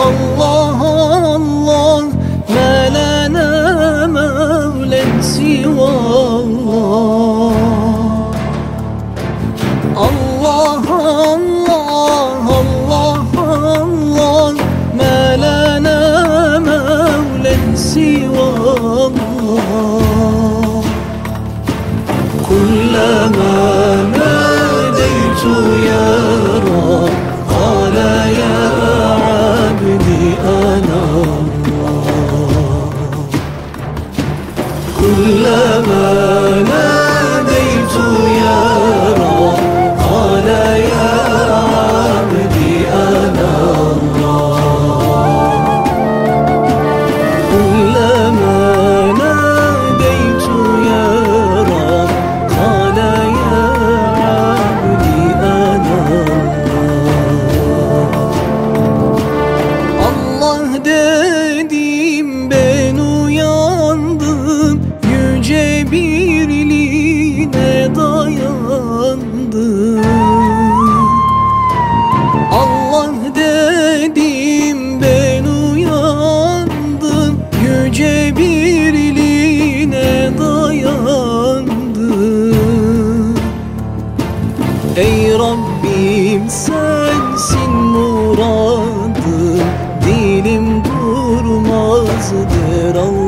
Oh. Love. Rabbim sensin muradım Dilim durmaz der Allah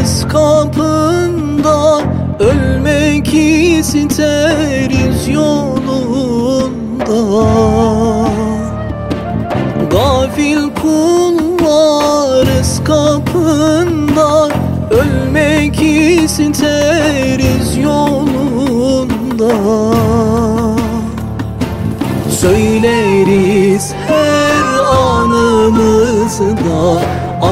kullarız kapında Ölmek isteriz yolunda. Gafil kullarız kapında Ölmek isteriz yolunda. Söyleriz her anımızda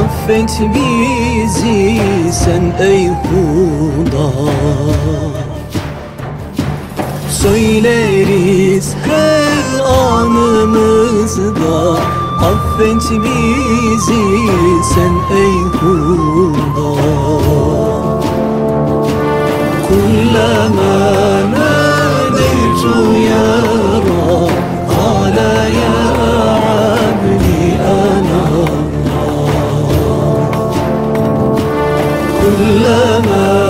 Affet bizi sen ey Huda. Söyleriz her anımızda Affet bizi كلما